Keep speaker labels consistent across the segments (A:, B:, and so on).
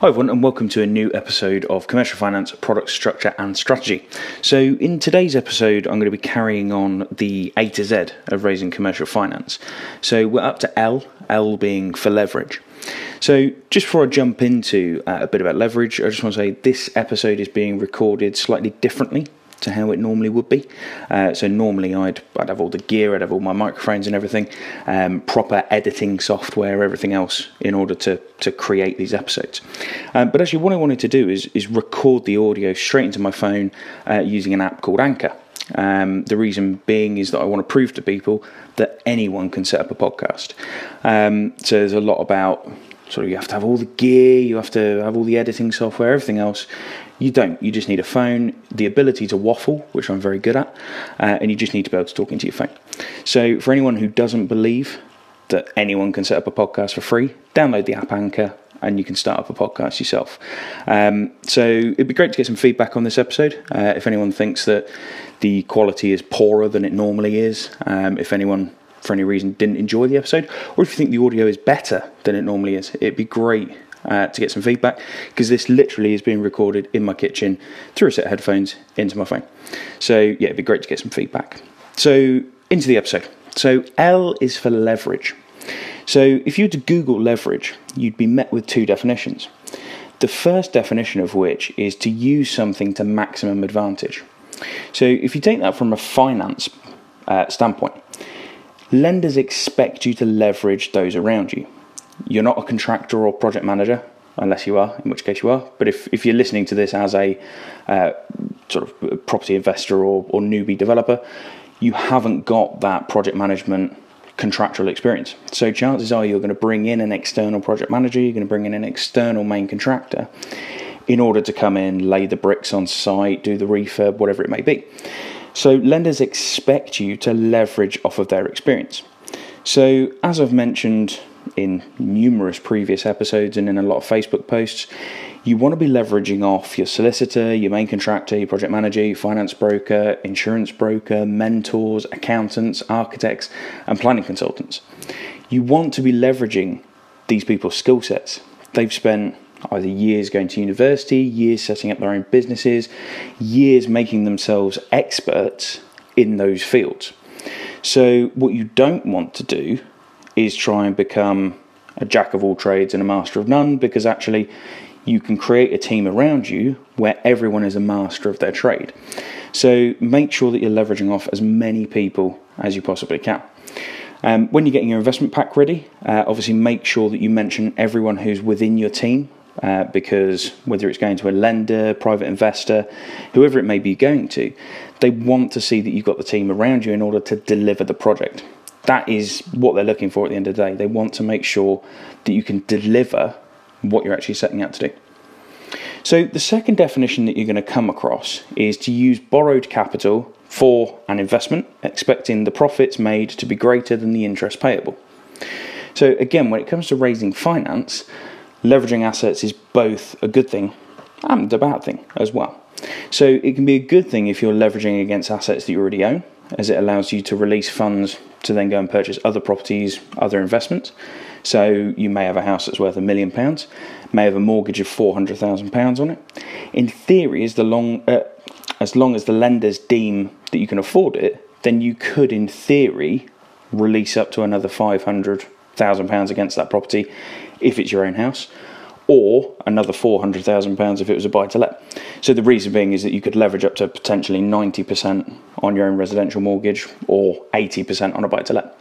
A: Hi, everyone, and welcome to a new episode of Commercial Finance Product Structure and Strategy. So, in today's episode, I'm going to be carrying on the A to Z of raising commercial finance. So, we're up to L, L being for leverage. So, just before I jump into uh, a bit about leverage, I just want to say this episode is being recorded slightly differently to how it normally would be. Uh, so normally I'd I'd have all the gear, I'd have all my microphones and everything, um, proper editing software, everything else in order to to create these episodes. Um, but actually, what I wanted to do is is record the audio straight into my phone uh, using an app called Anchor. Um, the reason being is that I want to prove to people that anyone can set up a podcast. Um, so there's a lot about sort of you have to have all the gear, you have to have all the editing software, everything else. You don't. You just need a phone, the ability to waffle, which I'm very good at, uh, and you just need to be able to talk into your phone. So, for anyone who doesn't believe that anyone can set up a podcast for free, download the app Anchor and you can start up a podcast yourself. Um, so, it'd be great to get some feedback on this episode. Uh, if anyone thinks that the quality is poorer than it normally is, um, if anyone for any reason didn't enjoy the episode, or if you think the audio is better than it normally is, it'd be great uh, to get some feedback because this literally is being recorded in my kitchen through a set of headphones into my phone. So, yeah, it'd be great to get some feedback. So, into the episode. So, L is for leverage. So, if you were to Google leverage, you'd be met with two definitions. The first definition of which is to use something to maximum advantage. So, if you take that from a finance uh, standpoint, lenders expect you to leverage those around you you're not a contractor or project manager, unless you are, in which case you are. But if, if you're listening to this as a uh, sort of property investor or, or newbie developer, you haven't got that project management contractual experience. So chances are you're going to bring in an external project manager, you're going to bring in an external main contractor in order to come in, lay the bricks on site, do the refurb, whatever it may be. So lenders expect you to leverage off of their experience. So as I've mentioned in numerous previous episodes and in a lot of Facebook posts, you want to be leveraging off your solicitor, your main contractor, your project manager, your finance broker, insurance broker, mentors, accountants, architects, and planning consultants. You want to be leveraging these people's skill sets. They've spent either years going to university, years setting up their own businesses, years making themselves experts in those fields. So, what you don't want to do is try and become a jack of all trades and a master of none because actually you can create a team around you where everyone is a master of their trade. So make sure that you're leveraging off as many people as you possibly can. Um, when you're getting your investment pack ready, uh, obviously make sure that you mention everyone who's within your team uh, because whether it's going to a lender, private investor, whoever it may be going to, they want to see that you've got the team around you in order to deliver the project that is what they're looking for at the end of the day. They want to make sure that you can deliver what you're actually setting out to do. So, the second definition that you're going to come across is to use borrowed capital for an investment, expecting the profits made to be greater than the interest payable. So, again, when it comes to raising finance, leveraging assets is both a good thing and a bad thing as well. So, it can be a good thing if you're leveraging against assets that you already own, as it allows you to release funds to then go and purchase other properties, other investments. So you may have a house that's worth a million pounds, may have a mortgage of four hundred thousand pounds on it. In theory, as the long uh, as long as the lenders deem that you can afford it, then you could, in theory, release up to another five hundred thousand pounds against that property if it's your own house or another £400,000 if it was a buy to let. So the reason being is that you could leverage up to potentially 90% on your own residential mortgage or 80% on a buy to let.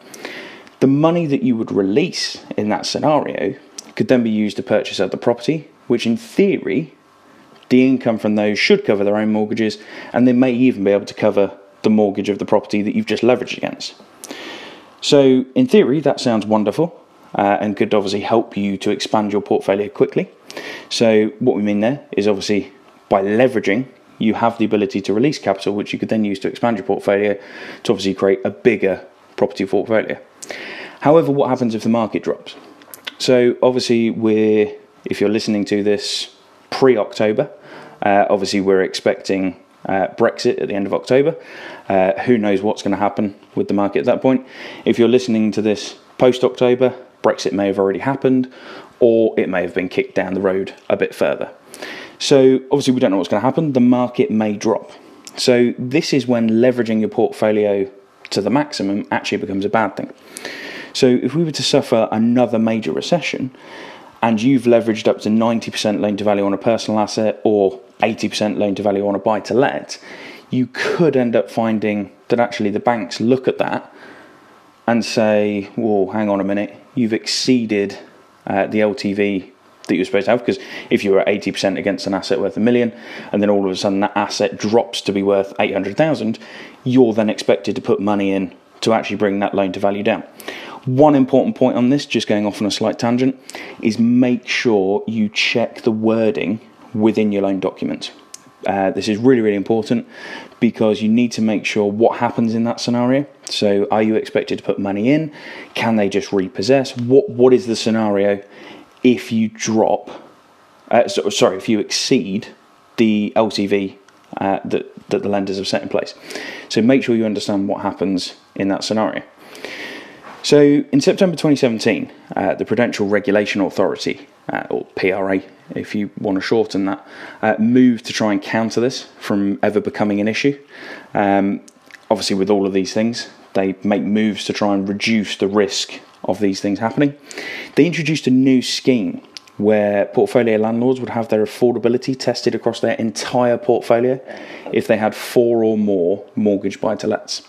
A: The money that you would release in that scenario could then be used to purchase other property, which in theory, the income from those should cover their own mortgages and they may even be able to cover the mortgage of the property that you've just leveraged against. So, in theory, that sounds wonderful uh, and could obviously help you to expand your portfolio quickly. So, what we mean there is obviously by leveraging, you have the ability to release capital, which you could then use to expand your portfolio to obviously create a bigger property portfolio. However, what happens if the market drops? So, obviously, we're if you're listening to this pre October, uh, obviously, we're expecting uh, Brexit at the end of October. Uh, who knows what's going to happen with the market at that point? If you're listening to this post October, Brexit may have already happened, or it may have been kicked down the road a bit further. So, obviously, we don't know what's going to happen. The market may drop. So, this is when leveraging your portfolio to the maximum actually becomes a bad thing. So, if we were to suffer another major recession and you've leveraged up to 90% loan to value on a personal asset or 80% loan to value on a buy to let, you could end up finding that actually the banks look at that and say, "Whoa, hang on a minute, you've exceeded uh, the LTV that you're supposed to have." Because if you were at 80% against an asset worth a million, and then all of a sudden that asset drops to be worth 800,000, you're then expected to put money in to actually bring that loan to value down. One important point on this, just going off on a slight tangent, is make sure you check the wording within your loan document. Uh, this is really, really important because you need to make sure what happens in that scenario. So, are you expected to put money in? Can they just repossess? What What is the scenario if you drop? Uh, so, sorry, if you exceed the LTV uh, that that the lenders have set in place. So, make sure you understand what happens in that scenario. So, in September 2017, uh, the Prudential Regulation Authority, uh, or PRA, if you want to shorten that, uh, move to try and counter this from ever becoming an issue. Um, obviously, with all of these things, they make moves to try and reduce the risk of these things happening. They introduced a new scheme where portfolio landlords would have their affordability tested across their entire portfolio if they had four or more mortgage buy to lets.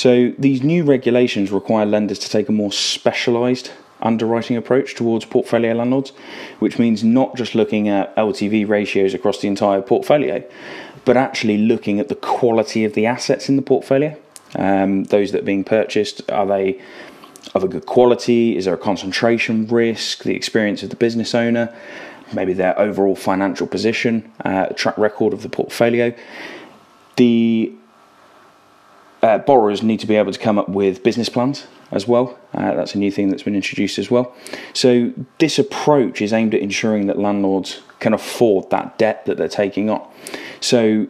A: So, these new regulations require lenders to take a more specialised underwriting approach towards portfolio landlords, which means not just looking at LTV ratios across the entire portfolio, but actually looking at the quality of the assets in the portfolio. Um, those that are being purchased, are they of a good quality? Is there a concentration risk? The experience of the business owner, maybe their overall financial position, uh, track record of the portfolio. The uh, borrowers need to be able to come up with business plans as well. Uh, that's a new thing that's been introduced as well. So, this approach is aimed at ensuring that landlords can afford that debt that they're taking on. So,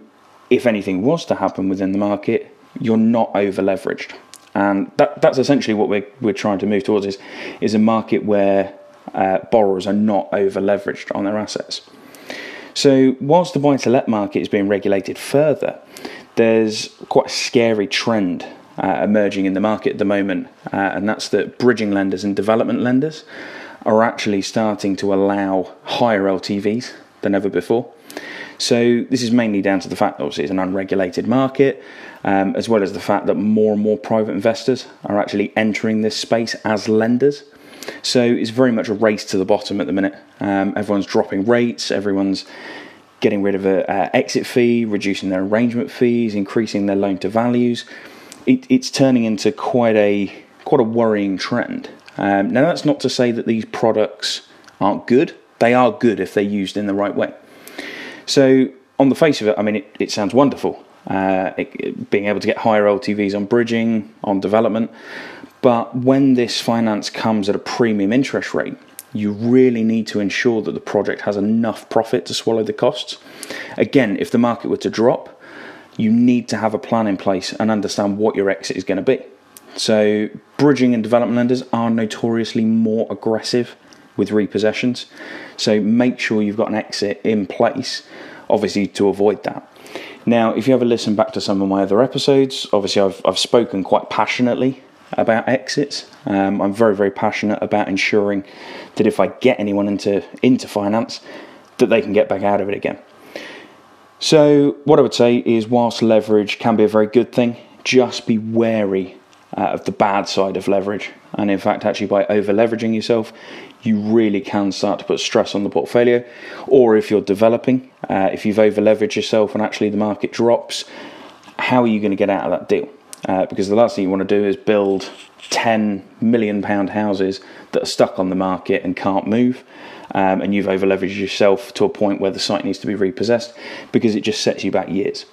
A: if anything was to happen within the market, you're not over leveraged. And that, that's essentially what we're, we're trying to move towards is, is a market where uh, borrowers are not over leveraged on their assets. So, whilst the buy to let market is being regulated further, there's quite a scary trend uh, emerging in the market at the moment, uh, and that's that bridging lenders and development lenders are actually starting to allow higher LTVs than ever before. So this is mainly down to the fact that obviously it's an unregulated market, um, as well as the fact that more and more private investors are actually entering this space as lenders. So it's very much a race to the bottom at the minute. Um, everyone's dropping rates, everyone's getting rid of an exit fee, reducing their arrangement fees, increasing their loan to values it, it's turning into quite a quite a worrying trend. Um, now, that's not to say that these products aren't good. They are good if they're used in the right way. So, on the face of it, I mean, it, it sounds wonderful. Uh, it, it, being able to get higher LTVs on bridging, on development. But when this finance comes at a premium interest rate, you really need to ensure that the project has enough profit to swallow the costs. Again, if the market were to drop, you need to have a plan in place and understand what your exit is going to be. So, bridging and development lenders are notoriously more aggressive with repossessions. So, make sure you've got an exit in place, obviously, to avoid that. Now, if you ever listen back to some of my other episodes, obviously, I've, I've spoken quite passionately about exits. Um, I'm very, very passionate about ensuring that if I get anyone into into finance, that they can get back out of it again. So, what I would say is, whilst leverage can be a very good thing, just be wary uh, of the bad side of leverage. And in fact, actually, by over leveraging yourself, you really can start to put stress on the portfolio. Or if you're developing, uh, if you've over leveraged yourself and actually the market drops, how are you going to get out of that deal? Uh, because the last thing you want to do is build 10 million pound houses that are stuck on the market and can't move um, and you've over leveraged yourself to a point where the site needs to be repossessed because it just sets you back years.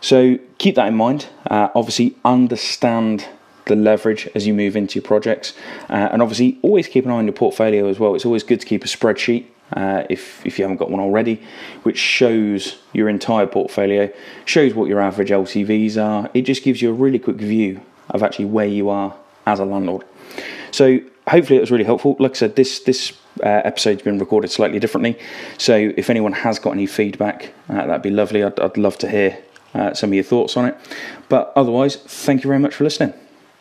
A: So keep that in mind. Uh, obviously, understand the leverage as you move into your projects, uh, and obviously, always keep an eye on your portfolio as well. It's always good to keep a spreadsheet. Uh, if, if you haven't got one already, which shows your entire portfolio, shows what your average LTVs are. It just gives you a really quick view of actually where you are as a landlord. So hopefully it was really helpful. Like I said, this this uh, episode's been recorded slightly differently, so if anyone has got any feedback, uh, that'd be lovely. I'd, I'd love to hear uh, some of your thoughts on it. But otherwise, thank you very much for listening.